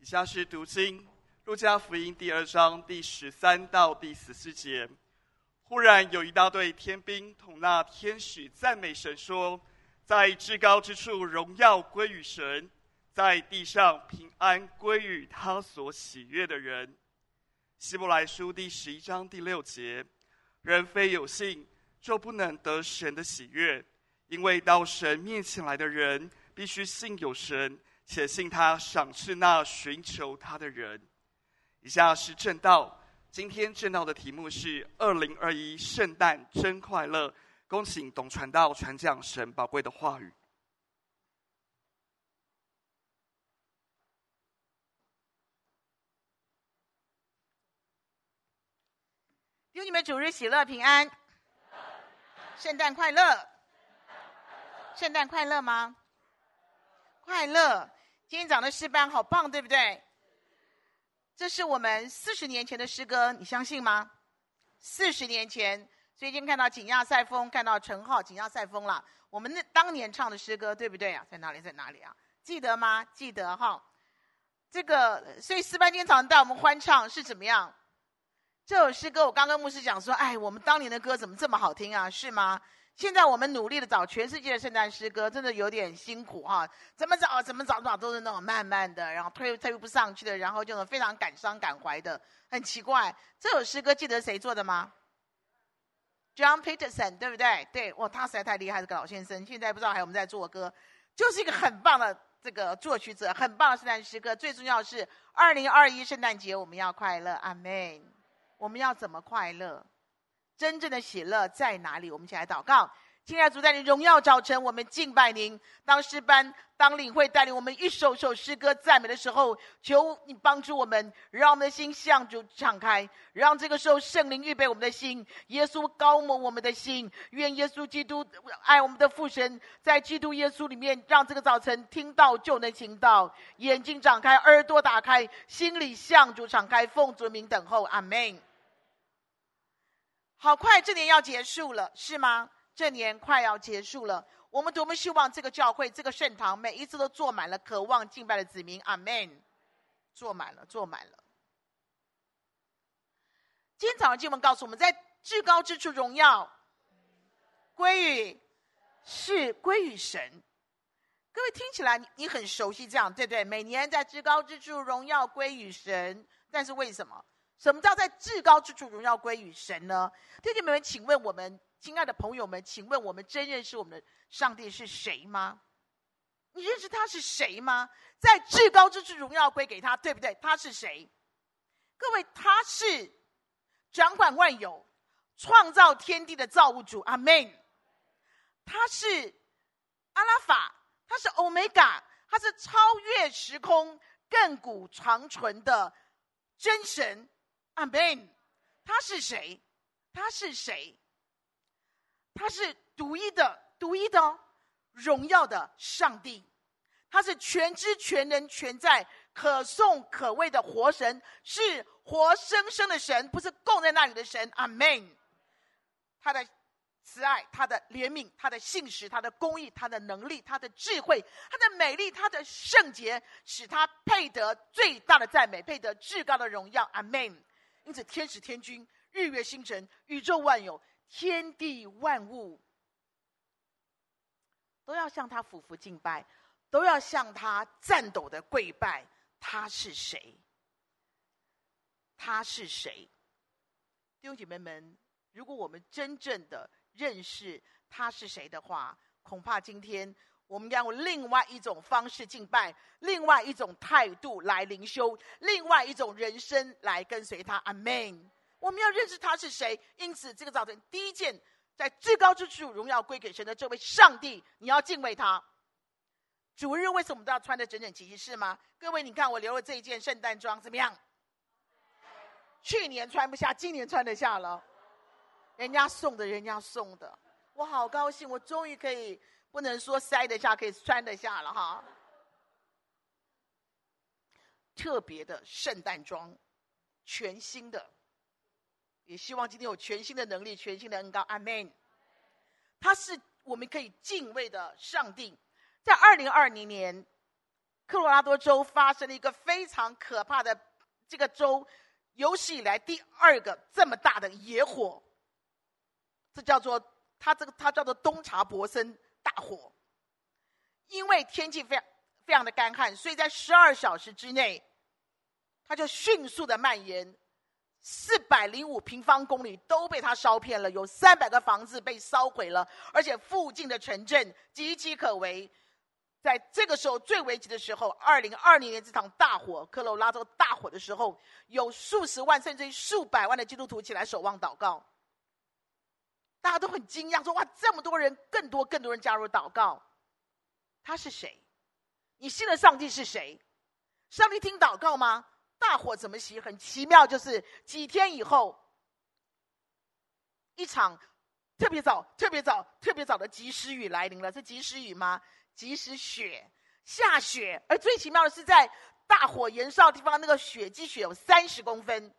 以下是读经，《路加福音》第二章第十三到第十四节。忽然有一大队天兵同那天使赞美神说：“在至高之处荣耀归于神，在地上平安归于他所喜悦的人。”希伯来书第十一章第六节：人非有信，就不能得神的喜悦，因为到神面前来的人，必须信有神。且信他赏赐那寻求他的人。以下是正道，今天正道的题目是“二零二一圣诞真快乐”。恭请董传道传讲神宝贵的话语。愿你们主日喜乐平安，圣诞快乐，圣诞快乐吗？快乐。今天讲的诗班好棒，对不对？这是我们四十年前的诗歌，你相信吗？四十年前，最近看到景亚赛风，看到陈浩景亚赛风了。我们那当年唱的诗歌，对不对啊？在哪里？在哪里啊？记得吗？记得哈。这个，所以诗班今天早上带我们欢唱是怎么样？这首诗歌，我刚跟牧师讲说，哎，我们当年的歌怎么这么好听啊？是吗？现在我们努力的找全世界的圣诞诗歌，真的有点辛苦哈。怎么找？怎么找？找都是那种慢慢的，然后推推不上去的，然后就是非常感伤感怀的，很奇怪。这首诗歌记得谁做的吗？John Peterson，对不对？对，哇，他实在太厉害，这个老先生。现在不知道还有没有在做歌，就是一个很棒的这个作曲者，很棒的圣诞诗歌。最重要的是，二零二一圣诞节我们要快乐，阿门。我们要怎么快乐？真正的喜乐在哪里？我们一起来祷告。亲爱的主，在你荣耀早晨，我们敬拜您。当诗班、当领会带领我们一首首诗歌赞美的时候，求你帮助我们，让我们的心向主敞开，让这个时候圣灵预备我们的心，耶稣高抹我们的心。愿耶稣基督爱我们的父神，在基督耶稣里面，让这个早晨听到就能行到，眼睛长开，耳朵打开，心里向主敞开，奉主名等候，阿门。好快，这年要结束了，是吗？这年快要结束了，我们多么希望这个教会、这个圣堂每一次都坐满了渴望敬拜的子民，阿门。坐满了，坐满了。今天早上经文告诉我们，在至高之处荣耀归于是归于神。各位听起来你你很熟悉这样，对不对？每年在至高之处荣耀归于神，但是为什么？什么叫在至高之处荣耀归于神呢？弟兄们，请问我们亲爱的朋友们，请问我们真认识我们的上帝是谁吗？你认识他是谁吗？在至高之处荣耀归给他，对不对？他是谁？各位，他是掌管万有、创造天地的造物主。阿门。他是阿拉法，他是欧米伽，他是超越时空、亘古长存的真神。阿门，他是谁？他是谁？他是独一的、独一的、荣耀的上帝。他是全知全能全在、可颂可畏的活神，是活生生的神，不是供在那里的神。阿门。他的慈爱、他的怜悯、他的信实、他的公义、他的能力、他的智慧、他的美丽、他的圣洁，使他配得最大的赞美，配得至高的荣耀。阿门。因此，天使、天君、日月星辰、宇宙万有、天地万物，都要向他俯伏敬拜，都要向他颤抖的跪拜。他是谁？他是谁？弟兄姐妹们，如果我们真正的认识他是谁的话，恐怕今天。我们要用另外一种方式敬拜，另外一种态度来灵修，另外一种人生来跟随他。阿门。我们要认识他是谁。因此，这个早晨第一件，在至高之处荣耀归给神的这位上帝，你要敬畏他。主日为什么都要穿的整整齐齐？是吗？各位，你看我留了这一件圣诞装，怎么样？去年穿不下，今年穿得下了。人家送的，人家送的，我好高兴，我终于可以。不能说塞得下，可以穿得下了哈。特别的圣诞装，全新的，也希望今天有全新的能力，全新的恩膏。阿门。他是我们可以敬畏的上帝。在二零二零年，科罗拉多州发生了一个非常可怕的这个州有史以来第二个这么大的野火，这叫做它这个它叫做东查伯森大火，因为天气非常非常的干旱，所以在十二小时之内，它就迅速的蔓延，四百零五平方公里都被它烧遍了，有三百个房子被烧毁了，而且附近的城镇岌岌可危。在这个时候最危急的时候，二零二零年这场大火，科罗拉多大火的时候，有数十万甚至于数百万的基督徒起来守望祷告。大家都很惊讶，说：“哇，这么多人，更多更多人加入祷告。”他是谁？你信的上帝是谁？上帝听祷告吗？大火怎么熄？很奇妙，就是几天以后，一场特别早、特别早、特别早的及时雨来临了。是及时雨吗？及时雪，下雪，而最奇妙的是，在大火燃烧的地方，那个雪积雪有三十公分，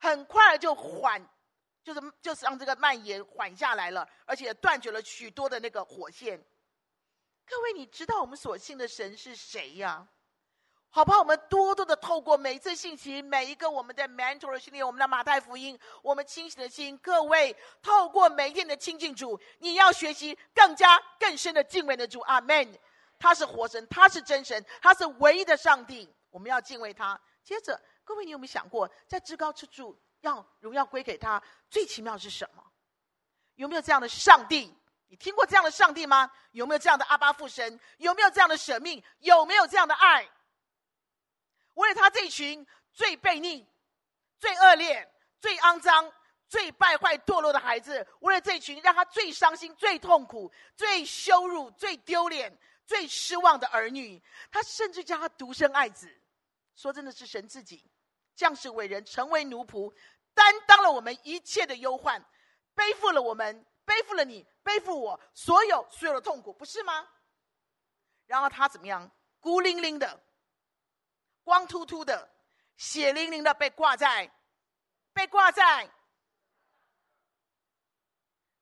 很快就缓，就是就是让这个蔓延缓下来了，而且断绝了许多的那个火线。各位，你知道我们所信的神是谁呀？好不好？我们多多的透过每一次信息，每一个我们的 mentor 的训练，我们的马太福音，我们清醒的心，各位透过每一天的亲近主，你要学习更加更深的敬畏的主。阿门。他是活神，他是真神，他是唯一的上帝，我们要敬畏他。接着，各位，你有没有想过，在至高之处要荣耀归给他？最奇妙的是什么？有没有这样的上帝？你听过这样的上帝吗？有没有这样的阿爸父神？有没有这样的舍命？有没有这样的爱？为了他这群最悖逆、最恶劣、最肮脏、最败坏、堕落的孩子，为了这群让他最伤心、最痛苦、最羞辱、最丢脸、最失望的儿女，他甚至叫他独生爱子，说真的是神自己降世为人，成为奴仆，担当了我们一切的忧患，背负了我们，背负了你，背负我所有所有的痛苦，不是吗？然后他怎么样？孤零零的。光秃秃的，血淋淋的被挂在，被挂在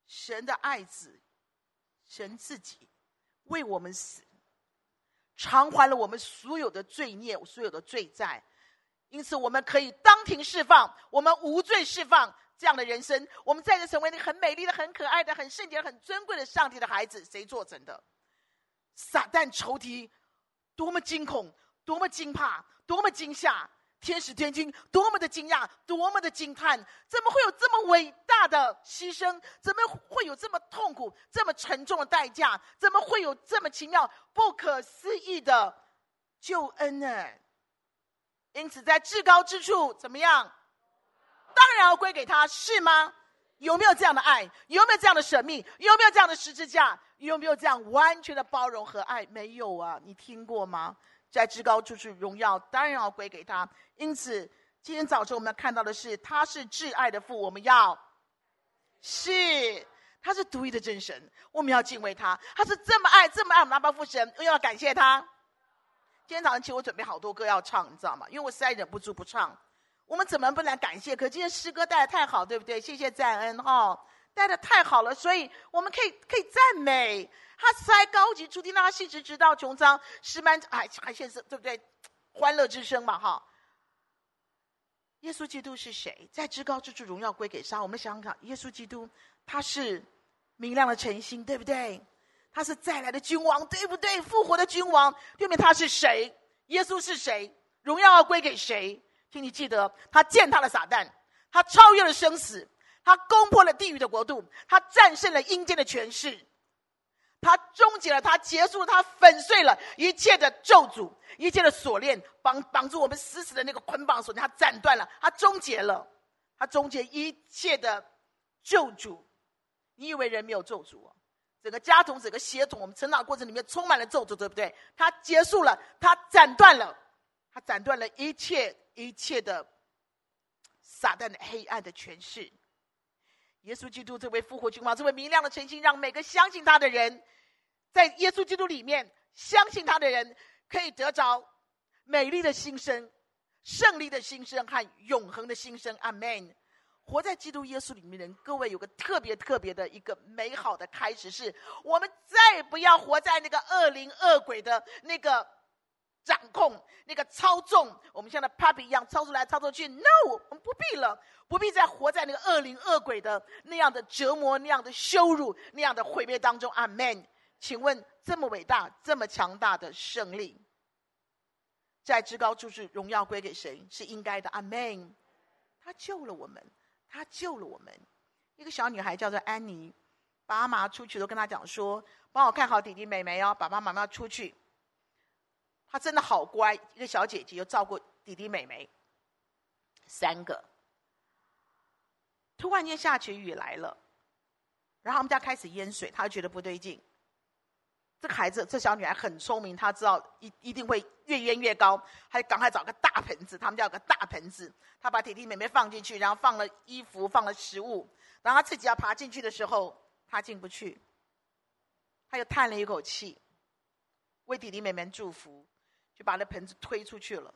神的爱子，神自己为我们死，偿还了我们所有的罪孽，所有的罪债，因此我们可以当庭释放，我们无罪释放这样的人生，我们再次成为那个很美丽的、很可爱的、很圣洁、很尊贵的上帝的孩子。谁做成的？撒旦仇敌多么惊恐，多么惊怕！多么惊吓！天使天军多么的惊讶，多么的惊叹！怎么会有这么伟大的牺牲？怎么会有这么痛苦、这么沉重的代价？怎么会有这么奇妙、不可思议的救恩呢？因此，在至高之处，怎么样？当然要归给他，是吗？有没有这样的爱？有没有这样的舍命？有没有这样的十字架？有没有这样完全的包容和爱？没有啊！你听过吗？在至高处处荣耀，当然要归给他。因此，今天早晨我们要看到的是，他是至爱的父。我们要是他是独一的真神，我们要敬畏他。他是这么爱，这么爱我们阿爸父神，我要感谢他。今天早上其实我准备好多歌要唱，你知道吗？因为我实在忍不住不唱。我们怎么不来感谢？可今天诗歌带的太好，对不对？谢谢赞恩哈，带的太好了，所以我们可以可以赞美。他才高级，主听到他细直直到穹苍，诗班还还现是对不对？欢乐之声嘛，哈。耶稣基督是谁？在至高之处，荣耀归给他。我们想想看，耶稣基督他是明亮的晨星，对不对？他是再来的君王，对不对？复活的君王，对面他是谁？耶稣是谁？荣耀要归给谁？请你记得，他践踏了撒旦，他超越了生死，他攻破了地狱的国度，他战胜了阴间的权势。他终结了，他结束了，他粉碎了一切的咒诅，一切的锁链，绑绑住我们死死的那个捆绑锁链，他斩断了，他终结了，他终结一切的咒诅。你以为人没有咒诅？整个家统，整个血统，我们成长过程里面充满了咒诅，对不对？他结束了，他斩断了，他斩断了一切一切的撒旦的黑暗的权势。耶稣基督这位复活君王，这位明亮的晨星，让每个相信他的人。在耶稣基督里面，相信他的人可以得着美丽的新生、胜利的新生和永恒的新生。阿门。活在基督耶稣里面的人，各位有个特别特别的一个美好的开始，是我们再也不要活在那个恶灵恶鬼的那个掌控、那个操纵，我们像那 puppy 一样操作来操作去。No，我们不必了，不必再活在那个恶灵恶鬼的那样的折磨、那样的羞辱、那样的毁灭当中。阿门。请问，这么伟大、这么强大的胜利，在至高之处荣耀归给谁？是应该的。阿门。他救了我们，他救了我们。一个小女孩叫做安妮，爸妈出去都跟她讲说：“帮我看好弟弟妹妹哦，爸爸妈妈出去。”她真的好乖，一个小姐姐又照顾弟弟妹妹，三个。突然间下起雨来了，然后我们家开始淹水，她觉得不对劲。这个孩子，这小女孩很聪明，她知道一一定会越淹越高，她就赶快找个大盆子，他们家有个大盆子，她把弟弟妹妹放进去，然后放了衣服，放了食物，然后她自己要爬进去的时候，她进不去，她又叹了一口气，为弟弟妹妹祝福，就把那盆子推出去了。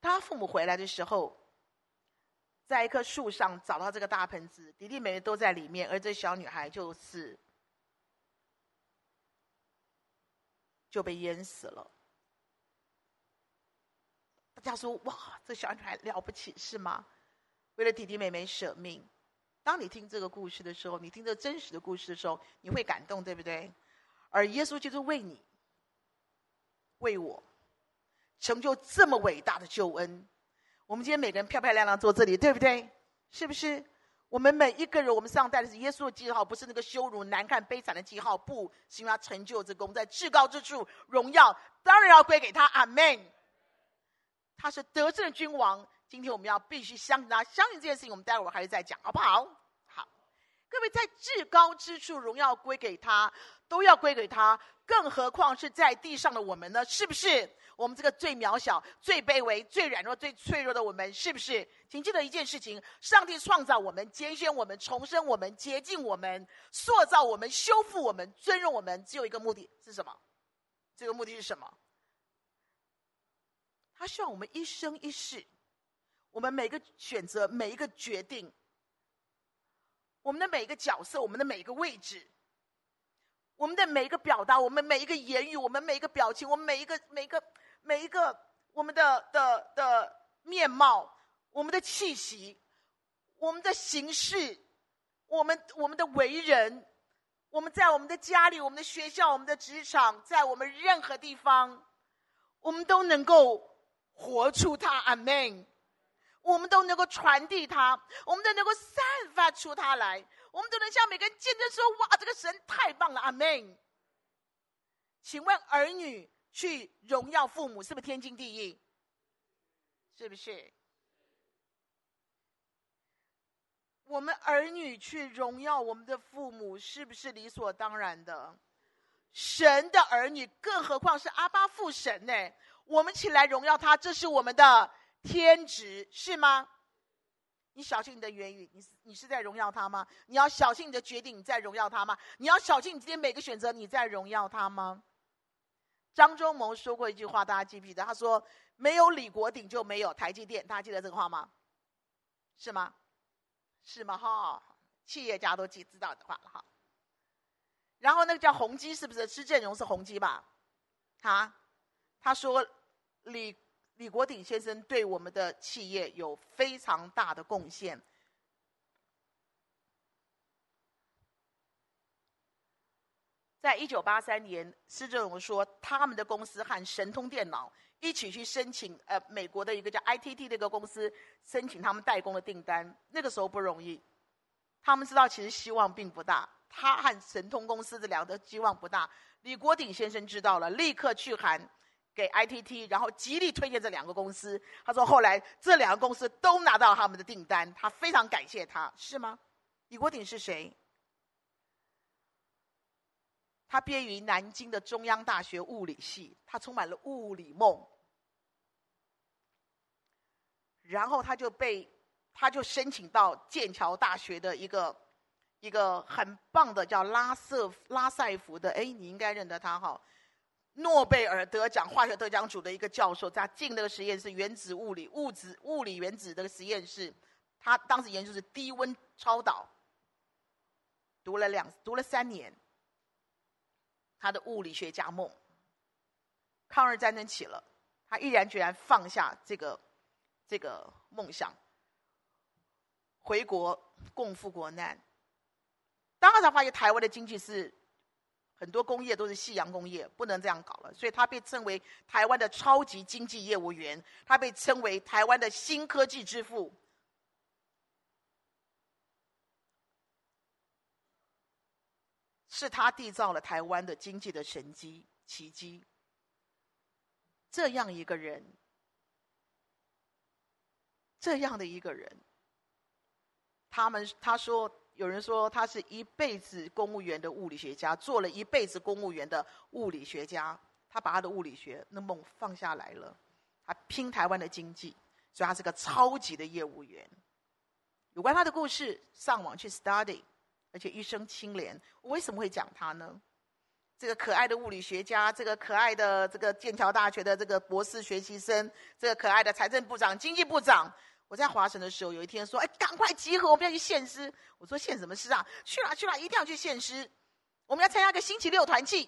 她父母回来的时候，在一棵树上找到这个大盆子，弟弟妹妹都在里面，而这小女孩就是。就被淹死了。大家说：“哇，这小女孩了不起，是吗？为了弟弟妹妹舍命。”当你听这个故事的时候，你听这真实的故事的时候，你会感动，对不对？而耶稣就是为你、为我成就这么伟大的救恩。我们今天每个人漂漂亮亮坐这里，对不对？是不是？我们每一个人，我们上带的是耶稣的记号，不是那个羞辱、难看、悲惨的记号。不，是因为他成就这功，在至高之处，荣耀当然要归给他。阿门。他是得胜的君王。今天我们要必须相信他，相信这件事情，我们待会儿还是再讲，好不好？好。各位，在至高之处，荣耀归给他，都要归给他。更何况是在地上的我们呢？是不是？我们这个最渺小、最卑微、最软弱、最脆弱的我们，是不是？请记得一件事情：上帝创造我们、拣选我们、重生我们、洁净我们、塑造我们、修复我们、尊荣我们，只有一个目的是什么？这个目的是什么？他希望我们一生一世，我们每个选择、每一个决定，我们的每一个角色、我们的每一个位置。我们的每一个表达，我们每一个言语，我们每一个表情，我们每一个每一个每一个我们的的的面貌，我们的气息，我们的形式，我们我们的为人，我们在我们的家里、我们的学校、我们的职场，在我们任何地方，我们都能够活出他。阿门。我们都能够传递它，我们都能够散发出它来。我们都能向每个人见证说：“哇，这个神太棒了！”阿门。请问儿女去荣耀父母，是不是天经地义？是不是？我们儿女去荣耀我们的父母，是不是理所当然的？神的儿女，更何况是阿爸父神呢？我们起来荣耀他，这是我们的天职，是吗？你小心你的言语，你你是在荣耀他吗？你要小心你的决定，你在荣耀他吗？你要小心你今天每个选择，你在荣耀他吗？张忠谋说过一句话，大家记不记得？他说：“没有李国鼎就没有台积电。”大家记得这个话吗？是吗？是吗？哈，企业家都记知道的话了哈。然后那个叫宏基，是不是？施正荣是宏基吧？他，他说李。李国鼎先生对我们的企业有非常大的贡献。在一九八三年，施正荣说，他们的公司和神通电脑一起去申请，呃，美国的一个叫 ITT 的一个公司申请他们代工的订单。那个时候不容易，他们知道其实希望并不大。他和神通公司这两个希望不大。李国鼎先生知道了，立刻去函。给 ITT，然后极力推荐这两个公司。他说后来这两个公司都拿到他们的订单，他非常感谢他，是吗？李国鼎是谁？他毕业于南京的中央大学物理系，他充满了物理梦。然后他就被，他就申请到剑桥大学的一个一个很棒的叫拉瑟拉塞福的，哎，你应该认得他哈。诺贝尔得奖化学得奖组的一个教授，他进那个实验室，原子物理、物质物理原子的实验室，他当时研究是低温超导，读了两读了三年，他的物理学家梦。抗日战争起了，他毅然决然放下这个这个梦想，回国共赴国难。当然他发现台湾的经济是很多工业都是夕阳工业，不能这样搞了，所以他被称为台湾的超级经济业务员，他被称为台湾的新科技之父。是他缔造了台湾的经济的神迹奇迹。这样一个人，这样的一个人，他们他说，有人说他是一辈子公务员的物理学家，做了一辈子公务员的物理学家，他把他的物理学那梦放下来了，他拼台湾的经济，所以他是个超级的业务员。有关他的故事，上网去 study。而且一生清廉，我为什么会讲他呢？这个可爱的物理学家，这个可爱的这个剑桥大学的这个博士学习生，这个可爱的财政部长、经济部长，我在华神的时候，有一天说：“哎，赶快集合，我们要去献诗。”我说：“献什么诗啊？去哪去哪，一定要去献诗。我们要参加个星期六团契。”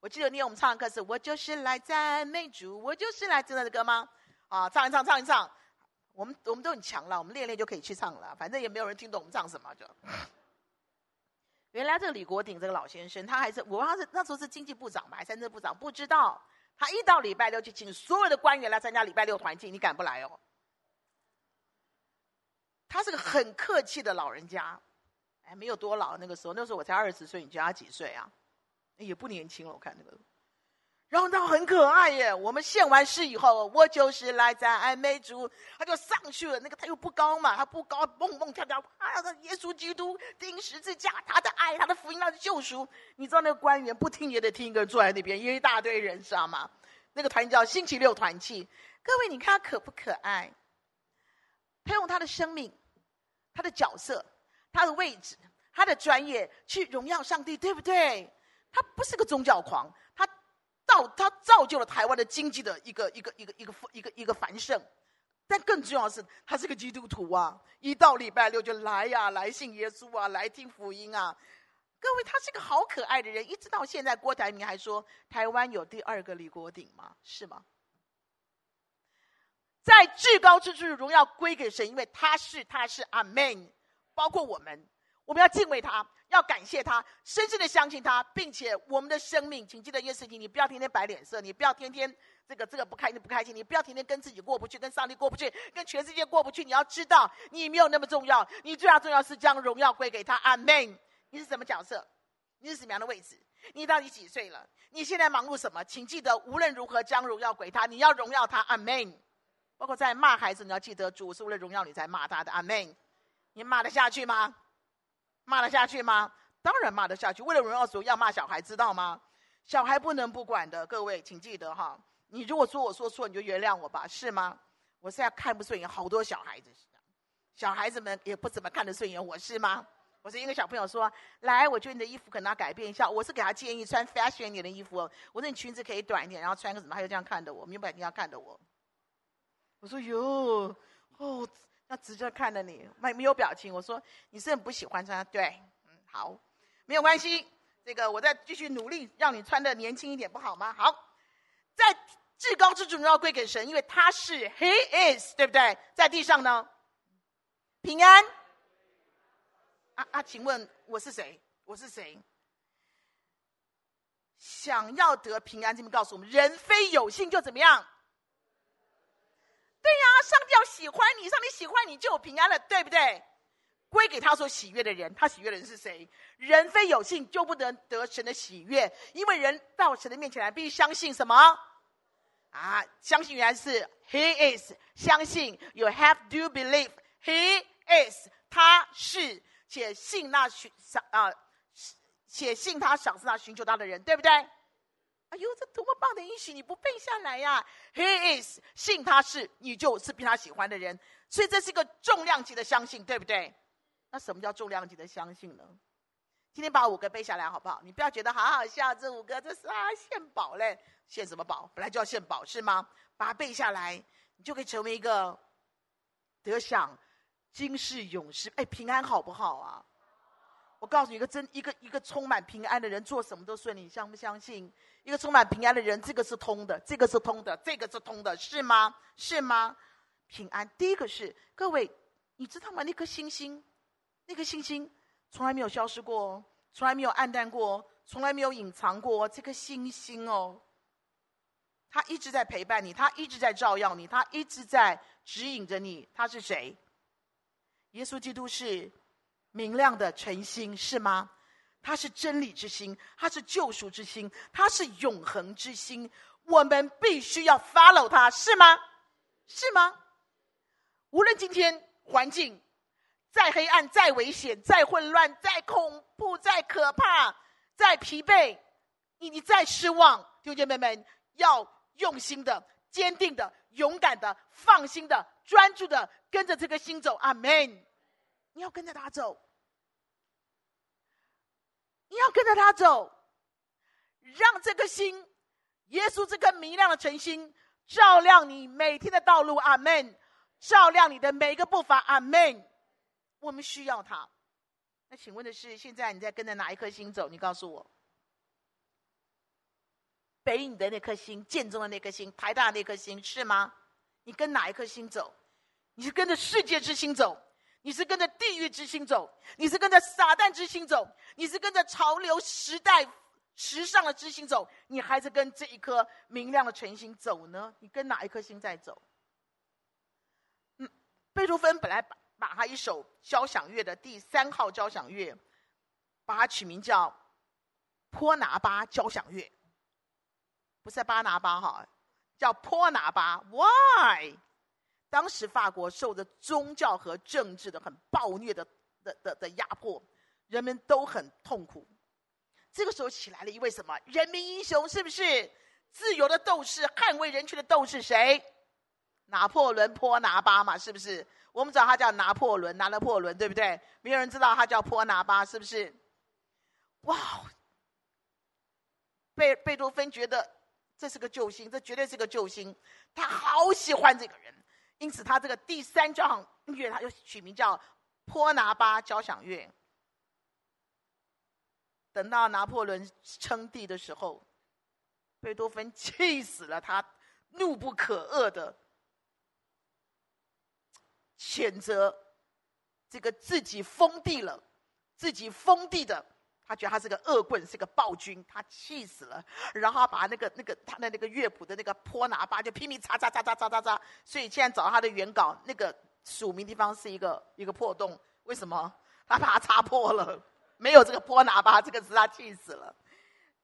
我记得那天我们唱的歌是“我就是来赞美主，我就是来”真的的歌吗？啊，唱一唱，唱一唱。我们我们都很强了，我们练练就可以去唱了，反正也没有人听懂我们唱什么就。原来这个李国鼎这个老先生，他还是我他是那时候是经济部长吧，还是财政部长，不知道。他一到礼拜六就请所有的官员来参加礼拜六团契，你敢不来哦？他是个很客气的老人家，哎，没有多老，那个时候，那时候我才二十岁，你觉得他几岁啊？也不年轻了，我看那个。然后他很可爱耶，我们献完诗以后，我就是来赞美主，他就上去了。那个他又不高嘛，他不高，蹦蹦跳跳。啊，耶稣基督钉十字架，他的爱，他的福音，他的救赎。你知道那个官员不听也得听，一个人坐在那边，因为一大堆人，知道吗？那个团叫星期六团契。各位，你看他可不可爱？他用他的生命、他的角色、他的位置、他的专业去荣耀上帝，对不对？他不是个宗教狂。他造他造就了台湾的经济的一个一个一个一个一个一个繁盛，但更重要的是，他是个基督徒啊！一到礼拜六就来呀，来信耶稣啊，来听福音啊！各位，他是个好可爱的人。一直到现在，郭台铭还说台湾有第二个李国鼎吗？是吗？在至高之处，荣耀归给神，因为他是他是阿门。包括我们，我们要敬畏他。要感谢他，深深的相信他，并且我们的生命，请记得一件事情：你不要天天摆脸色，你不要天天这个这个不开心不开心，你不要天天跟自己过不去，跟上帝过不去，跟全世界过不去。你要知道，你没有那么重要，你最大重要是将荣耀归给他。阿门。你是什么角色？你是什么样的位置？你到底几岁了？你现在忙碌什么？请记得，无论如何将荣耀归他，你要荣耀他。阿门。包括在骂孩子，你要记得，主是为了荣耀你才骂他的。阿门。你骂得下去吗？骂得下去吗？当然骂得下去。为了荣耀主，要骂小孩，知道吗？小孩不能不管的。各位，请记得哈。你如果说我说错，你就原谅我吧，是吗？我现在看不顺眼好多小孩子，小孩子们也不怎么看得顺眼我，是吗？我是一个小朋友说，来，我觉得你的衣服可能要改变一下。我是给他建议穿 fashion 一点的衣服。我说你裙子可以短一点，然后穿个什么？他就这样看着我，明白你要看着我。我说哟，哦，那直接看着你，没没有表情。我说你是很不喜欢穿，对，嗯，好，没有关系。这个我再继续努力，让你穿的年轻一点，不好吗？好，在至高之处要归给神，因为他是 He is，对不对？在地上呢，平安。啊啊，请问我是谁？我是谁？想要得平安，这边告诉我们：人非有信就怎么样？对呀，上帝要喜欢你，上帝喜欢你就有平安了，对不对？归给他所喜悦的人，他喜悦的人是谁？人非有信就不能得神的喜悦，因为人到神的面前来，必须相信什么？啊，相信原来是 He is，相信 You have to believe He is，他是且信那寻啊，且信他赏赐那寻求他的人，对不对？哎呦，这多么棒的应许！你不背下来呀，？He is，信他是，你就是被他喜欢的人，所以这是一个重量级的相信，对不对？那什么叫重量级的相信呢？今天把五个背下来好不好？你不要觉得好好笑，这五个这是啊献宝嘞，献什么宝？本来就要献宝是吗？把它背下来，你就可以成为一个得享今世永世哎平安好不好啊？我告诉你一个真一个一个充满平安的人，做什么都顺利，你相不相信？一个充满平安的人，这个是通的，这个是通的，这个是通的，是吗？是吗？平安，第一个是各位，你知道吗？那颗星星，那颗星星从来没有消失过，从来没有暗淡过，从来没有隐藏过。这颗星星哦，它一直在陪伴你，它一直在照耀你，它一直在指引着你。他是谁？耶稣基督是明亮的晨星，是吗？它是真理之星，它是救赎之星，它是永恒之星。我们必须要 follow 它，是吗？是吗？无论今天环境再黑暗、再危险、再混乱、再恐怖、再可怕、再疲惫，你你再失望，弟兄姐妹们，要用心的、坚定的、勇敢的、放心的、专注的跟着这个星走。阿门。你要跟着他走，你要跟着他走，让这个星，耶稣这颗明亮的晨星，照亮你每天的道路。阿门。照亮你的每一个步伐，阿门。我们需要他。那请问的是，现在你在跟着哪一颗星走？你告诉我。北影的那颗星，建中的那颗星，台大的那颗星，是吗？你跟哪一颗星走？你是跟着世界之星走？你是跟着地狱之星走？你是跟着撒旦之星走？你是跟着潮流时代时尚的之星走？你还是跟这一颗明亮的晨星走呢？你跟哪一颗星在走？嗯贝多芬本来把把他一首交响乐的第三号交响乐，把它取名叫《波拿巴交响乐》，不是巴拿巴哈，叫波拿巴。Why？当时法国受着宗教和政治的很暴虐的的的的压迫，人们都很痛苦。这个时候起来了一位什么人民英雄？是不是自由的斗士、捍卫人权的斗士？谁？拿破仑波拿巴嘛，是不是？我们知道他叫拿破仑，拿了破仑，对不对？没有人知道他叫波拿巴，是不是？哇！贝贝多芬觉得这是个救星，这绝对是个救星，他好喜欢这个人，因此他这个第三交响乐，他就取名叫波拿巴交响乐。等到拿破仑称帝的时候，贝多芬气死了，他怒不可遏的。谴责这个自己封地了，自己封地的，他觉得他是个恶棍，是个暴君，他气死了。然后把那个那个他的那个乐谱的那个波拿巴就拼命擦擦擦擦擦擦擦。所以现在找到他的原稿，那个署名地方是一个一个破洞。为什么？他把它擦破了，没有这个波拿巴这个字，他气死了。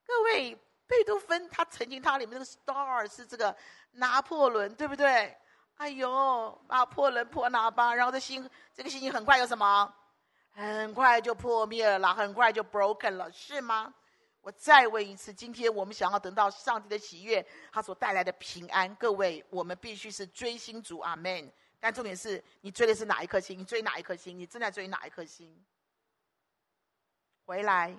各位，贝多芬他曾经他里面那个 star 是这个拿破仑，对不对？哎呦，拿破仑波拿巴，然后这心这个心情很快有什么？很快就破灭了，很快就 broken 了，是吗？我再问一次，今天我们想要得到上帝的喜悦，他所带来的平安，各位，我们必须是追星族，阿门。但重点是你追的是哪一颗星？你追哪一颗星？你正在追哪一颗星？回来，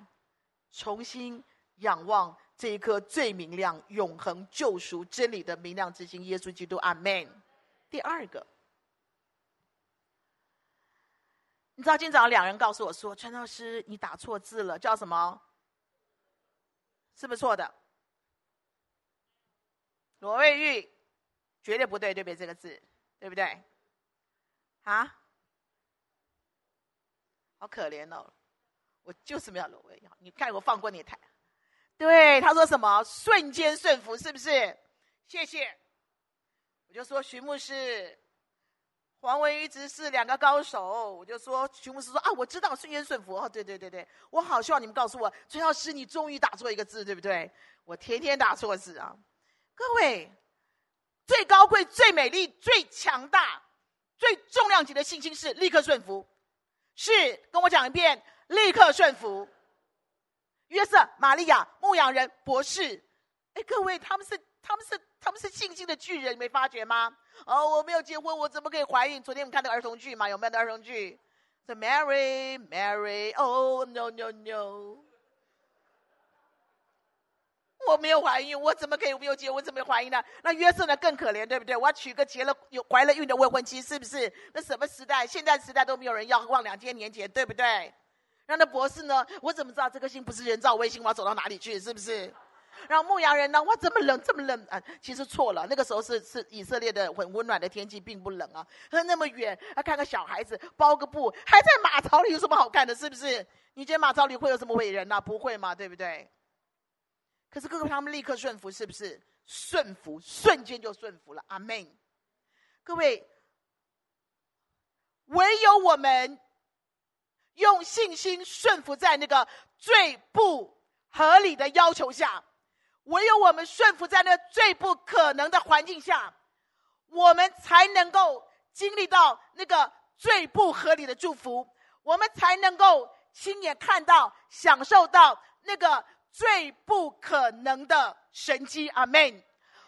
重新仰望这一颗最明亮、永恒救赎真理的明亮之星——耶稣基督，阿门。第二个，你知道今早两人告诉我说：“传道师，你打错字了，叫什么？是不是错的？罗卫玉，绝对不对，对不对？这个字，对不对？啊？好可怜哦！我就是没有罗卫玉，你看我放过你台。对，他说什么？瞬间顺服，是不是？谢谢。”我就说徐牧师、黄文一直是两个高手，我就说徐牧师说啊，我知道瞬间顺服哦，对对对对，我好希望你们告诉我，崔老师你终于打错一个字，对不对？我天天打错字啊！各位，最高贵、最美丽、最强大、最重量级的信心是立刻顺服，是跟我讲一遍，立刻顺服。约瑟、玛利亚、牧羊人、博士，哎，各位他们是。他们是他们是信心的巨人，你没发觉吗？哦，我没有结婚，我怎么可以怀孕？昨天我们看那个儿童剧嘛，有没有那儿童剧？The Mary Mary Oh no no no！我没有怀孕，我怎么可以没有结婚？怎么怀孕呢？那约瑟呢？更可怜，对不对？我要娶个结了有怀了孕的未婚妻，是不是？那什么时代？现在时代都没有人要，何况两千年前，对不对？然后那博士呢，我怎么知道这颗星不是人造卫星？我要走到哪里去？是不是？然后牧羊人呢，哇，这么冷，这么冷啊！其实错了，那个时候是是以色列的很温暖的天气，并不冷啊。那么远，啊看个小孩子包个布，还在马槽里，有什么好看的？是不是？你觉得马槽里会有什么伟人呐、不会嘛，对不对？可是哥哥他们立刻顺服，是不是？顺服，瞬间就顺服了。阿门。各位，唯有我们用信心顺服在那个最不合理的要求下。唯有我们顺服在那最不可能的环境下，我们才能够经历到那个最不合理的祝福，我们才能够亲眼看到、享受到那个最不可能的神机。阿门！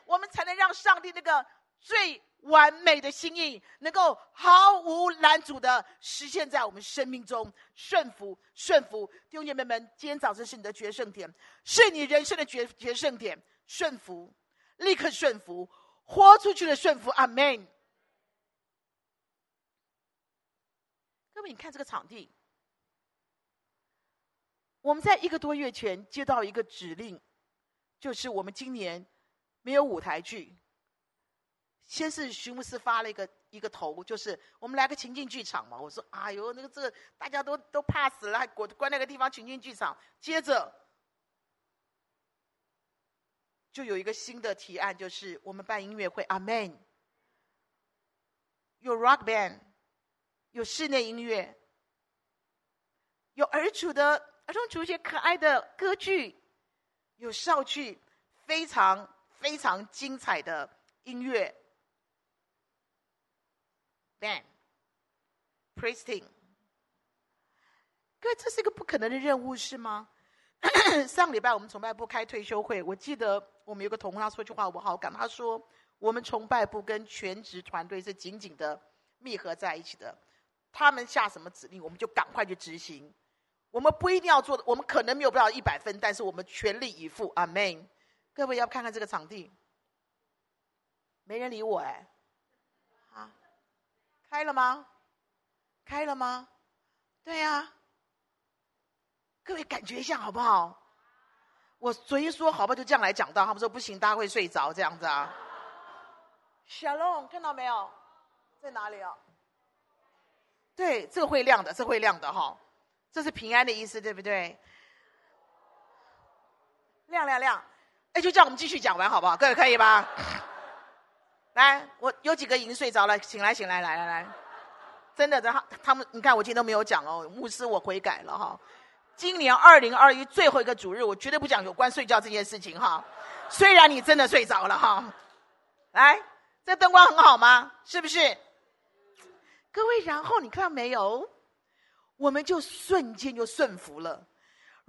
我们才能让上帝那个最。完美的心意能够毫无拦阻的实现在我们生命中，顺服，顺服，弟兄姐妹们，今天早晨是你的决胜点，是你人生的决决胜点，顺服，立刻顺服，豁出去的顺服，阿门。各位，你看这个场地，我们在一个多月前接到一个指令，就是我们今年没有舞台剧。先是徐牧师发了一个一个头，就是我们来个情境剧场嘛。我说：“哎呦，那个这大家都都怕死了，还关关那个地方情境剧场。”接着就有一个新的提案，就是我们办音乐会。阿门。有 rock band，有室内音乐，有儿主的儿童主角可爱的歌剧，有少剧，非常非常精彩的音乐。Ben，Preston，哥，这是一个不可能的任务，是吗？上礼拜我们崇拜部开退休会，我记得我们有个同工他说句话，我好感。他说，我们崇拜部跟全职团队是紧紧的密合在一起的，他们下什么指令，我们就赶快去执行。我们不一定要做的，我们可能没有办法一百分，但是我们全力以赴。阿门。各位要看看这个场地，没人理我哎。开了吗？开了吗？对呀、各位感觉一下好不好？我昨天说好不好，就这样来讲到，他们说不行，大家会睡着这样子啊。小龙看到没有？在哪里啊？对，这个会亮的，这、会亮的哈。这是平安的意思，对不对？亮亮亮！哎，就叫我们继续讲完好不好？各位可以吧？来，我有几个已经睡着了，醒来，醒来，来来来，真的，他他们，你看我今天都没有讲哦，牧师我悔改了哈。今年二零二一最后一个主日，我绝对不讲有关睡觉这件事情哈。虽然你真的睡着了哈，来，这灯光很好吗？是不是？各位，然后你看到没有？我们就瞬间就顺服了。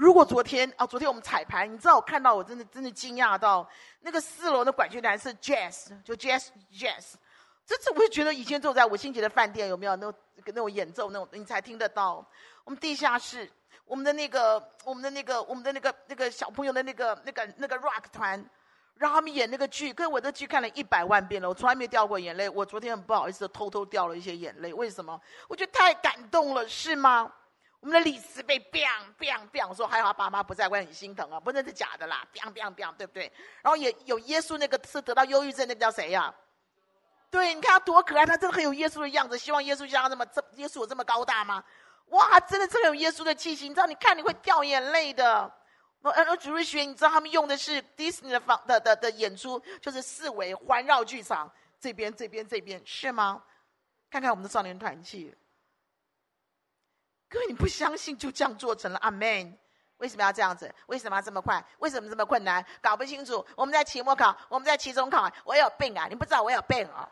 如果昨天啊，昨天我们彩排，你知道我看到我真的真的惊讶到，那个四楼的管弦男是 jazz，就 jazz jazz，这次我会觉得以前只有在五星级的饭店有没有那种那种演奏那种你才听得到。我们地下室，我们的那个我们的那个我们的那个那个小朋友的那个那个那个 rock 团，让他们演那个剧，跟我的剧看了一百万遍了，我从来没掉过眼泪。我昨天很不好意思偷偷掉了一些眼泪，为什么？我觉得太感动了，是吗？我们的李斯被 biang biang biang 说，还好他爸妈不在，我很心疼啊，不能是假的啦，biang biang biang，对不对？然后也有耶稣那个是得到忧郁症那个叫谁呀、啊？对，你看他多可爱，他真的很有耶稣的样子。希望耶稣像他这么这，耶稣有这么高大吗？哇，真的真的有耶稣的气息，你知道？你看你会掉眼泪的。而而主日学，你知道他们用的是迪士尼的方的的的演出，就是四维环绕剧场，这边这边这边是吗？看看我们的少年团去。各位，你不相信就这样做成了，阿门。为什么要这样子？为什么要这么快？为什么这么困难？搞不清楚。我们在期末考，我们在期中考，我有病啊！你不知道我有病啊？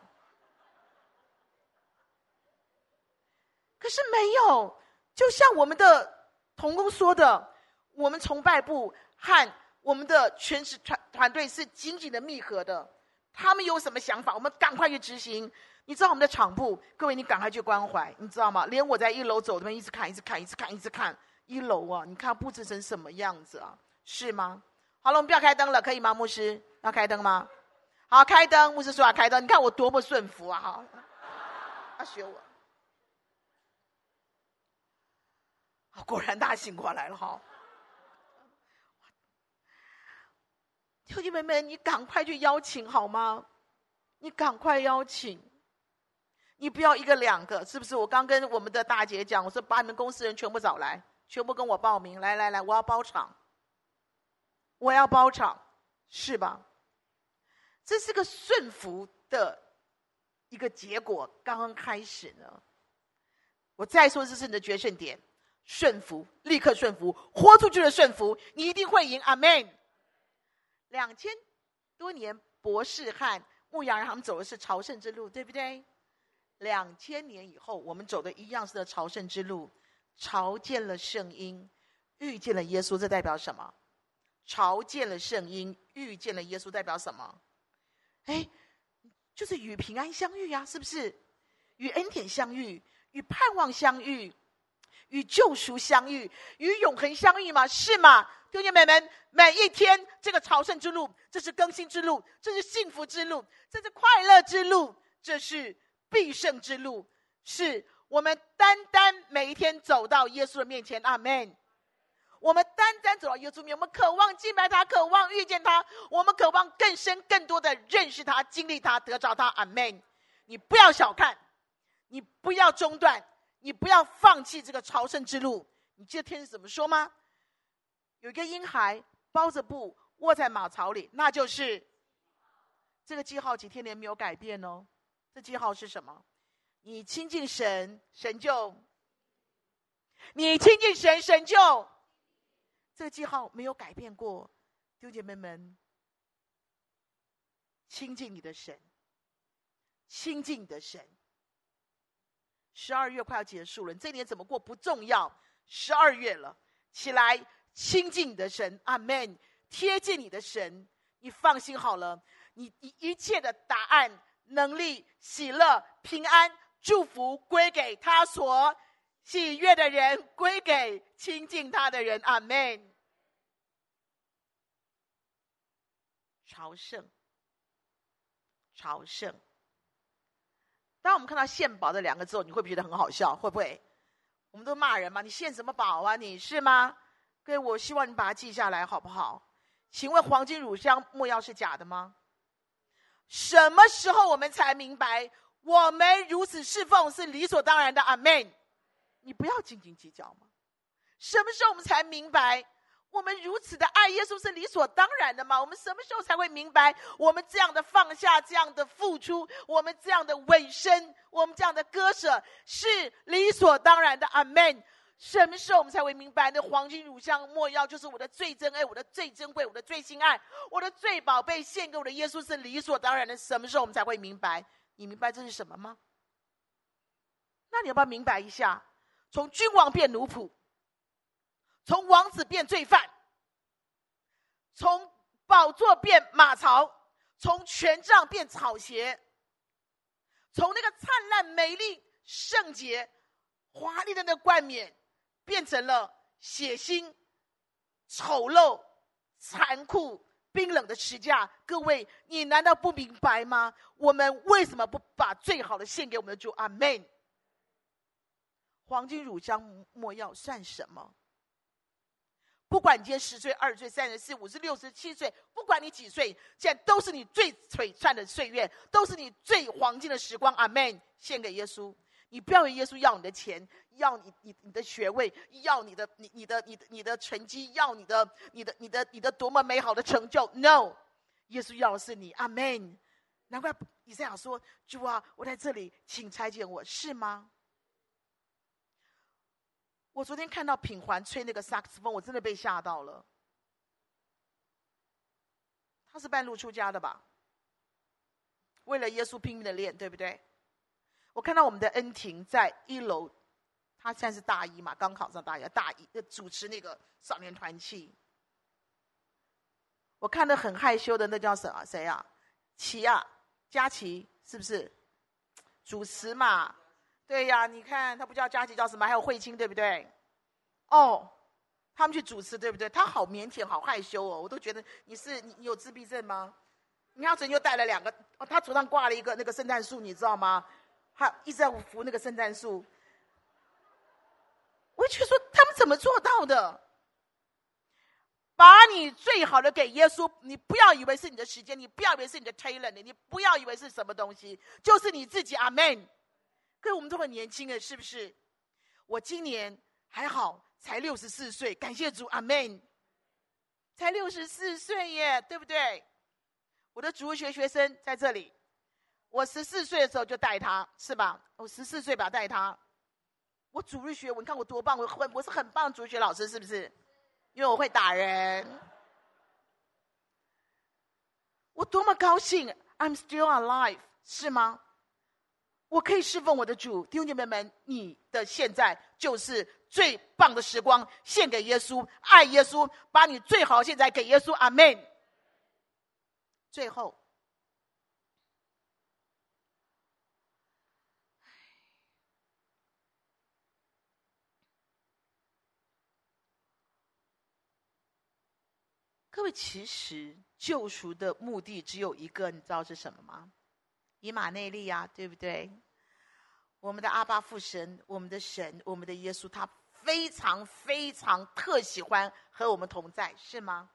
可是没有，就像我们的童工说的，我们崇拜部和我们的全职团团队是紧紧的密合的。他们有什么想法，我们赶快去执行。你知道我们的场部，各位，你赶快去关怀，你知道吗？连我在一楼走这边一直看，一直看，一直看，一直看一楼啊！你看布置成什么样子啊？是吗？好了，我们不要开灯了，可以吗？牧师要开灯吗？好，开灯。牧师说要开灯，你看我多么顺服啊！哈，他学我。果然大醒过来了哈！弟兄妹妹，你赶快去邀请好吗？你赶快邀请，你不要一个两个，是不是？我刚跟我们的大姐讲，我说把你们公司人全部找来，全部跟我报名，来来来，我要包场，我要包场，是吧？这是个顺服的一个结果，刚刚开始呢。我再说，这是你的决胜点，顺服，立刻顺服，豁出去的顺服，你一定会赢。阿门。两千多年，博士汉牧羊人他们走的是朝圣之路，对不对？两千年以后，我们走的一样是的朝圣之路，朝见了圣婴，遇见了耶稣，这代表什么？朝见了圣婴，遇见了耶稣，代表什么？哎，就是与平安相遇呀，是不是？与恩典相遇，与盼望相遇，与救赎相遇，与永恒相遇吗？是吗？弟兄姐妹们，每一天这个朝圣之路，这是更新之路，这是幸福之路，这是快乐之路，这是必胜之路，是我们单单每一天走到耶稣的面前。阿门。我们单单走到耶稣面前，我们渴望敬拜他，渴望遇见他，我们渴望更深、更多的认识他、经历他、得着他。阿门。你不要小看，你不要中断，你不要放弃这个朝圣之路。你记得天使怎么说吗？有一个婴孩包着布卧在马槽里，那就是这个记号，几千年没有改变哦。这记号是什么？你亲近神，神就；你亲近神，神就。这个记号没有改变过，弟兄姐妹们，亲近你的神，亲近你的神。十二月快要结束了，你这年怎么过不重要，十二月了，起来亲近你的神，阿门。贴近你的神，你放心好了，你你一切的答案、能力、喜乐、平安、祝福归给他所喜悦的人，归给亲近他的人，阿门。朝圣，朝圣。当我们看到“献宝”这两个字，你会不觉得很好笑？会不会？我们都骂人嘛？你献什么宝啊？你是吗？各位，我希望你把它记下来，好不好？请问黄金乳香木药是假的吗？什么时候我们才明白，我们如此侍奉是理所当然的？阿门。你不要斤斤计较吗？什么时候我们才明白？我们如此的爱耶稣是理所当然的吗？我们什么时候才会明白，我们这样的放下、这样的付出、我们这样的委身、我们这样的割舍是理所当然的？阿门。什么时候我们才会明白，那黄金乳香没药就是我的最珍爱、我的最珍贵、我的最心爱、我的最宝贝，献给我的耶稣是理所当然的？什么时候我们才会明白？你明白这是什么吗？那你要不要明白一下？从君王变奴仆。从王子变罪犯，从宝座变马槽，从权杖变草鞋，从那个灿烂、美丽、圣洁、华丽的那冠冕，变成了血腥、丑陋、残酷、冰冷的十架。各位，你难道不明白吗？我们为什么不把最好的献给我们的主？阿门。黄金乳香没药算什么？不管你今天十岁、二十岁、三十岁、五十、六十、七岁，不管你几岁，现在都是你最璀璨的岁月，都是你最黄金的时光。阿门！献给耶稣，你不要问耶稣要你的钱，要你你你的学位，要你的你你的你的你的成绩，要你的你的你的你的多么美好的成就。No，耶稣要的是你。阿门！难怪以赛亚说：“主啊，我在这里，请差遣我。”是吗？我昨天看到品环吹那个萨克斯风，我真的被吓到了。他是半路出家的吧？为了耶稣拼命的练，对不对？我看到我们的恩婷在一楼，她现在是大一嘛，刚考上大一，大一主持那个少年团契。我看到很害羞的那叫什么？谁啊？琪啊，佳琪是不是？主持嘛。对呀，你看他不叫佳琪叫什么？还有慧清，对不对？哦，他们去主持，对不对？他好腼腆，好害羞哦，我都觉得你是你，你有自闭症吗？你看，昨天又带了两个，哦，他头上挂了一个那个圣诞树，你知道吗？他一直在扶那个圣诞树。我就说他们怎么做到的？把你最好的给耶稣，你不要以为是你的时间，你不要以为是你的 talent，你不要以为是什么东西，就是你自己。阿门。可我们都很年轻的，是不是？我今年还好，才六十四岁，感谢主。阿门。才六十四岁耶，对不对？我的主日学学生在这里，我十四岁的时候就带他，是吧？我十四岁吧带他，我主日学，你看我多棒，我很我是很棒的主日学老师，是不是？因为我会打人，我多么高兴！I'm still alive，是吗？我可以侍奉我的主，弟兄姐妹们，你的现在就是最棒的时光，献给耶稣，爱耶稣，把你最好的现在给耶稣，阿门。最后。各位，其实救赎的目的只有一个，你知道是什么吗？以马内利呀，对不对？我们的阿爸父神，我们的神，我们的耶稣，他非常非常特喜欢和我们同在，是吗？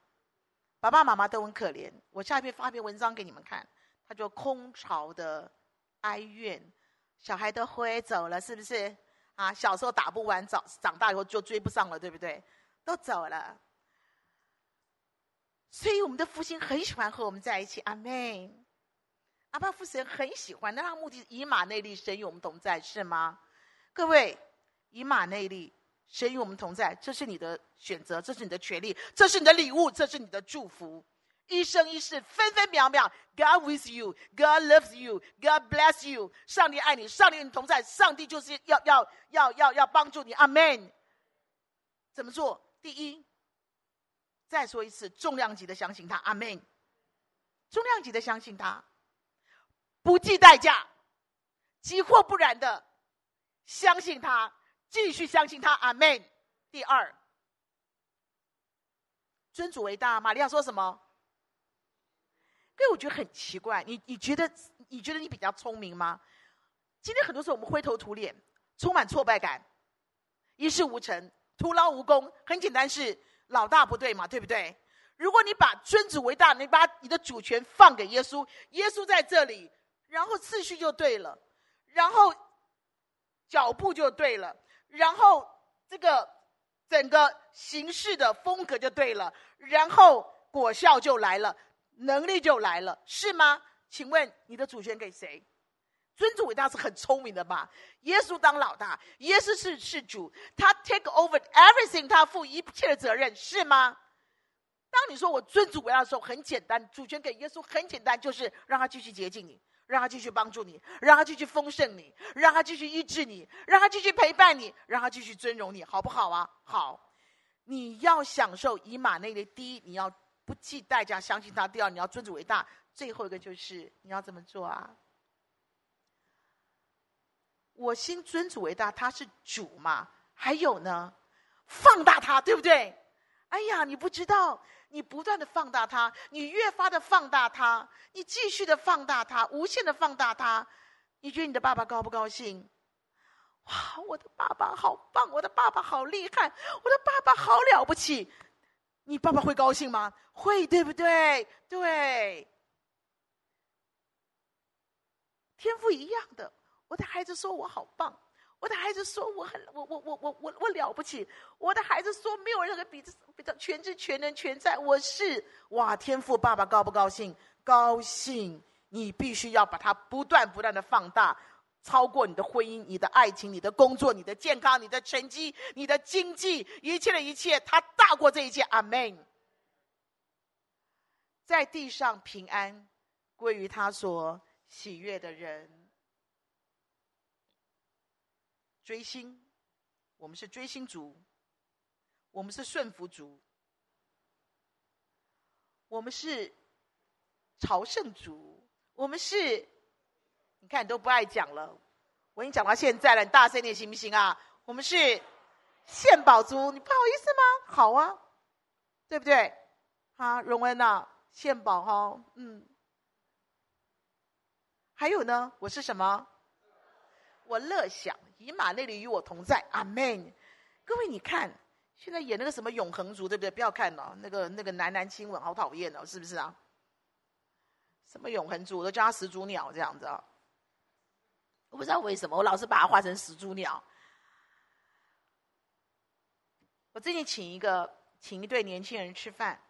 爸爸妈妈都很可怜。我下一篇发篇文章给你们看，他就空巢的哀怨，小孩都飞走了，是不是？啊，小时候打不完，长长大以后就追不上了，对不对？都走了。所以我们的父亲很喜欢和我们在一起，阿门。阿爸父神很喜欢，那他目的以马内利，神与我们同在，是吗？各位，以马内利，神与我们同在，这是你的选择，这是你的权利，这是你的礼物，这是你的祝福。一生一世，分分秒秒，God with you，God loves you，God bless you。上帝爱你，上帝与你同在，上帝就是要要要要要帮助你，阿门。怎么做？第一。再说一次，重量级的相信他，阿门。重量级的相信他，不计代价，急或不然的相信他，继续相信他，阿门。第二，尊主为大。玛利亚说什么？因为我觉得很奇怪，你你觉得你觉得你比较聪明吗？今天很多时候我们灰头土脸，充满挫败感，一事无成，徒劳无功。很简单是。老大不对嘛，对不对？如果你把尊主为大，你把你的主权放给耶稣，耶稣在这里，然后次序就对了，然后脚步就对了，然后这个整个形式的风格就对了，然后果效就来了，能力就来了，是吗？请问你的主权给谁？尊主伟大是很聪明的吧？耶稣当老大，耶稣是是主，他 take over everything，他负一切的责任，是吗？当你说我尊主伟大的时候，很简单，主权给耶稣很简单，就是让他继续洁净你，让他继续帮助你，让他继续丰盛你，让他继续医治你，让他继续陪伴你，让他继续尊荣你，好不好啊？好，你要享受以马内利，第一，你要不计代价相信他；第二，你要尊主伟大；最后一个就是你要怎么做啊？我心尊主为大，他是主嘛？还有呢，放大他，对不对？哎呀，你不知道，你不断的放大他，你越发的放大他，你继续的放大他，无限的放大他。你觉得你的爸爸高不高兴？哇，我的爸爸好棒，我的爸爸好厉害，我的爸爸好了不起。你爸爸会高兴吗？会，对不对？对，天赋一样的。我的孩子说我好棒，我的孩子说我很我我我我我我了不起，我的孩子说没有任何比这比这全知全能全在，我是哇天赋爸爸高不高兴？高兴！你必须要把它不断不断的放大，超过你的婚姻、你的爱情、你的工作、你的健康、你的成绩、你的经济，一切的一切，他大过这一切。阿门。在地上平安归于他所喜悦的人。追星，我们是追星族，我们是顺服族，我们是朝圣族，我们是，你看你都不爱讲了，我已经讲到现在了，你大声点行不行啊？我们是献宝族，你不好意思吗？好啊，对不对？啊，荣恩呐，献宝哈，嗯，还有呢，我是什么？我乐享。以马内利与我同在，阿门。各位，你看现在演那个什么永恒族，对不对？不要看了，那个那个男男亲吻，好讨厌哦，是不是啊？什么永恒族，我都叫他始祖鸟这样子啊。我不知道为什么，我老是把它画成始祖鸟。我最近请一个请一对年轻人吃饭，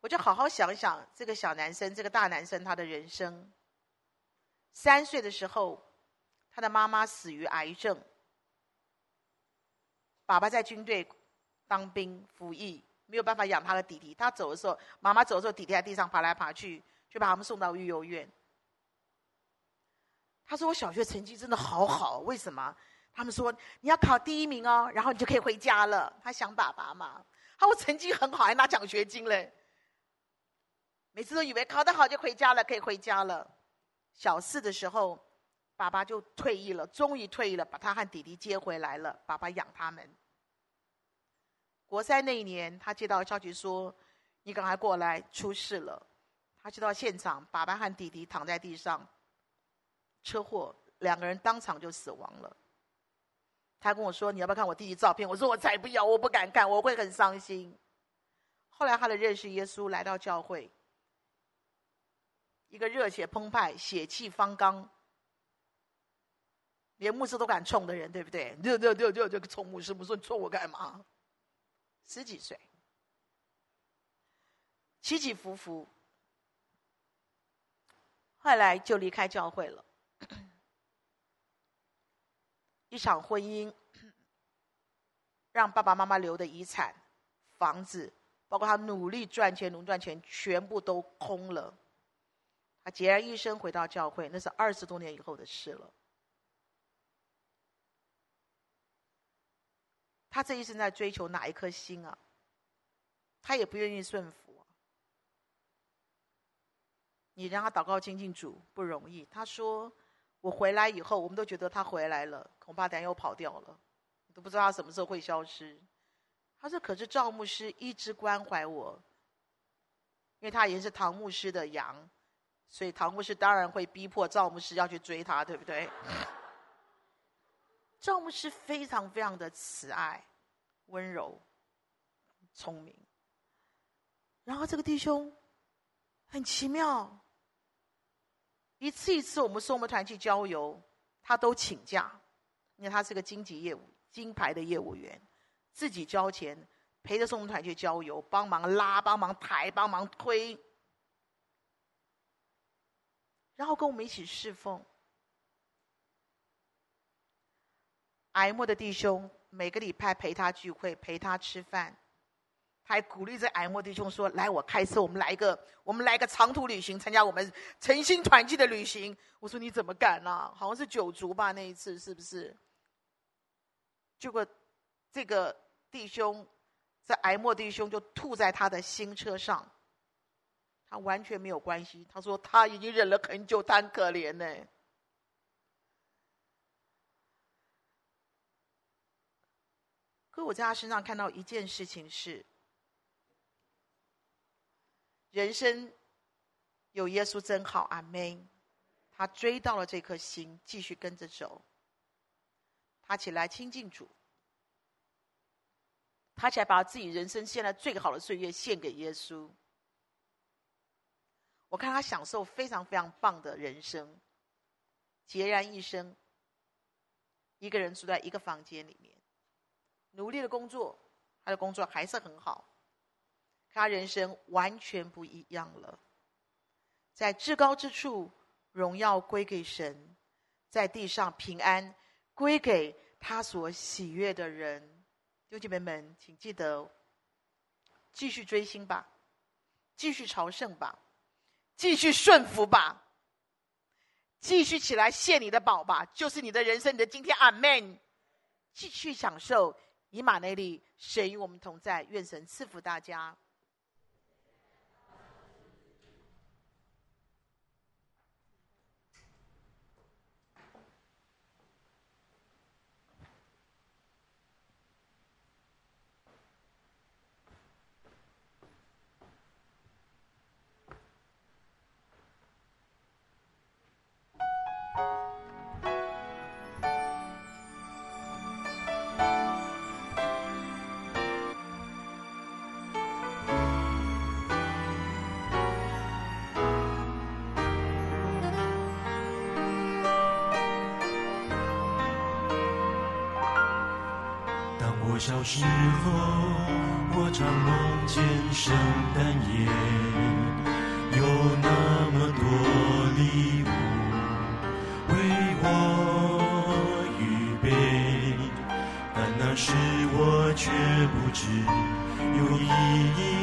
我就好好想想这个小男生，这个大男生他的人生。三岁的时候，他的妈妈死于癌症。爸爸在军队当兵服役，没有办法养他的弟弟。他走的时候，妈妈走的时候，弟弟在地上爬来爬去，就把他们送到育幼院。他说：“我小学成绩真的好好，为什么？他们说你要考第一名哦，然后你就可以回家了。”他想爸爸嘛。他说：“我成绩很好，还拿奖学金嘞。”每次都以为考得好就回家了，可以回家了。小四的时候。爸爸就退役了，终于退役了，把他和弟弟接回来了。爸爸养他们。国三那一年，他接到消息说：“你赶快过来，出事了。”他去到现场，爸爸和弟弟躺在地上，车祸，两个人当场就死亡了。他跟我说：“你要不要看我弟弟照片？”我说：“我才不要，我不敢看，我会很伤心。”后来他的认识耶稣，来到教会，一个热血澎湃、血气方刚。连牧师都敢冲的人，对不对？就就就就就冲牧师，牧师说你冲我干嘛？十几岁，起起伏伏，后来就离开教会了。一场婚姻，让爸爸妈妈留的遗产、房子，包括他努力赚钱、努力赚钱，全部都空了。他孑然一身回到教会，那是二十多年以后的事了。他这一生在追求哪一颗心啊？他也不愿意顺服啊。你让他祷告亲近主不容易。他说：“我回来以后，我们都觉得他回来了，恐怕等下又跑掉了，都不知道他什么时候会消失。”他说：“可是赵牧师一直关怀我，因为他也是唐牧师的羊，所以唐牧师当然会逼迫赵牧师要去追他，对不对？”赵牧师非常非常的慈爱、温柔、聪明。然后这个弟兄很奇妙，一次一次我们送我们团去郊游，他都请假，因为他是个经济业务、金牌的业务员，自己交钱陪着送我们团去郊游，帮忙拉、帮忙抬、帮忙推，然后跟我们一起侍奉。癌末的弟兄每个礼拜陪他聚会，陪他吃饭，他还鼓励这癌末弟兄说：“来，我开车，我们来一个，我们来一个长途旅行，参加我们诚心团契的旅行。”我说：“你怎么敢呢、啊？好像是九族吧，那一次是不是？”结果这个弟兄，这癌末弟兄就吐在他的新车上，他完全没有关系。他说他已经忍了很久，他很可怜呢。可我在他身上看到一件事情是：人生有耶稣真好，阿门。他追到了这颗心，继续跟着走。他起来亲近主，他起来把自己人生现在最好的岁月献给耶稣。我看他享受非常非常棒的人生，孑然一身，一个人住在一个房间里面。努力的工作，他的工作还是很好，他人生完全不一样了。在至高之处，荣耀归给神；在地上，平安归给他所喜悦的人。弟兄姐妹们，请记得继续追星吧，继续朝圣吧，继续顺服吧，继续起来献你的宝吧，就是你的人生，你的今天。阿门。继续享受。以马内利，神与我们同在，愿神赐福大家。小时候，我常梦见圣诞夜，有那么多礼物为我预备，但那时我却不知，有意义。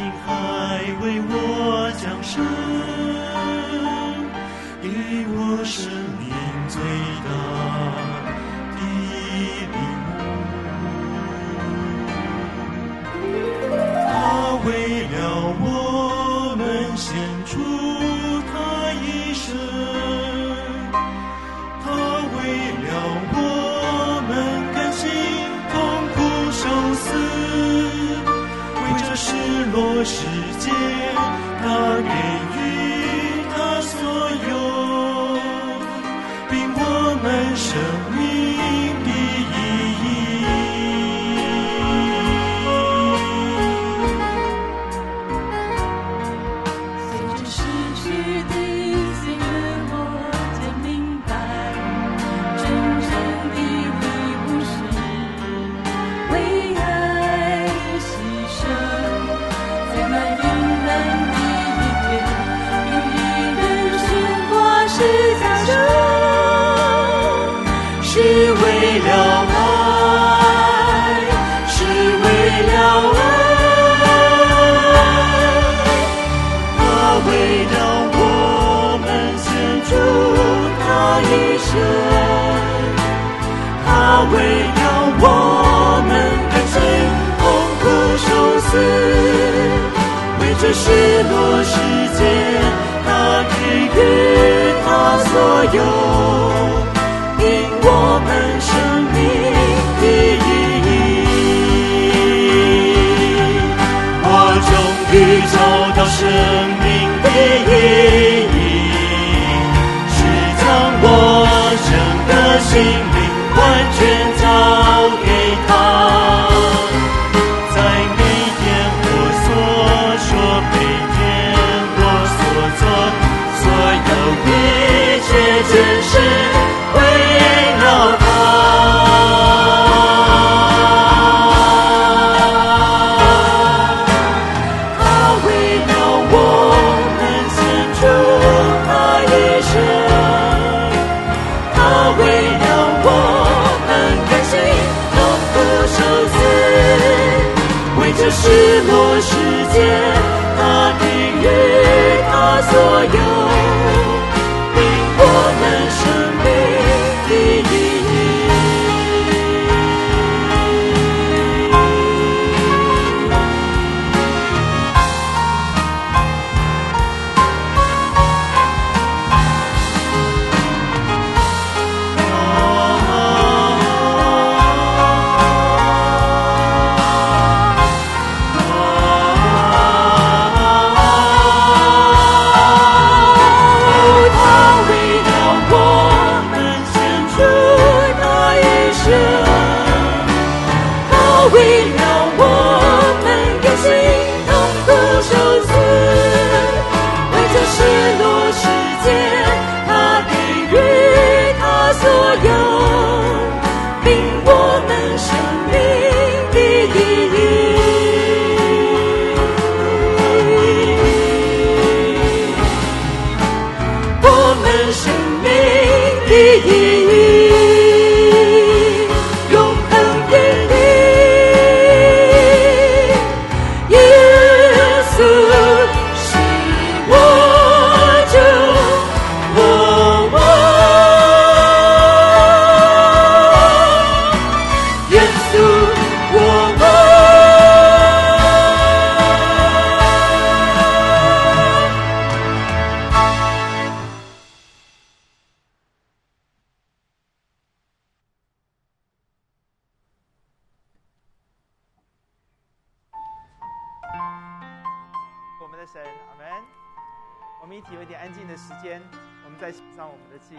上我们的祭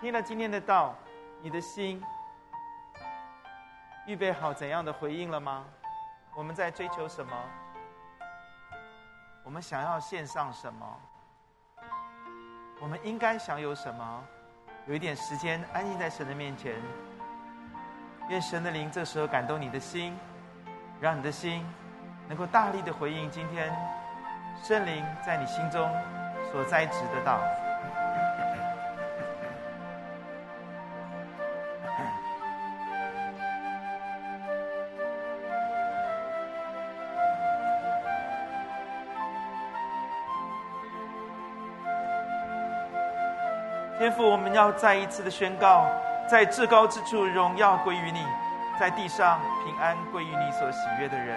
听了今天的道，你的心预备好怎样的回应了吗？我们在追求什么？我们想要献上什么？我们应该享有什么？有一点时间安静在神的面前，愿神的灵这时候感动你的心，让你的心能够大力的回应今天圣灵在你心中所栽植的道。天父，我们要再一次的宣告，在至高之处荣耀归于你，在地上平安归于你所喜悦的人。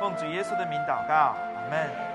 奉主耶稣的名祷告，阿门。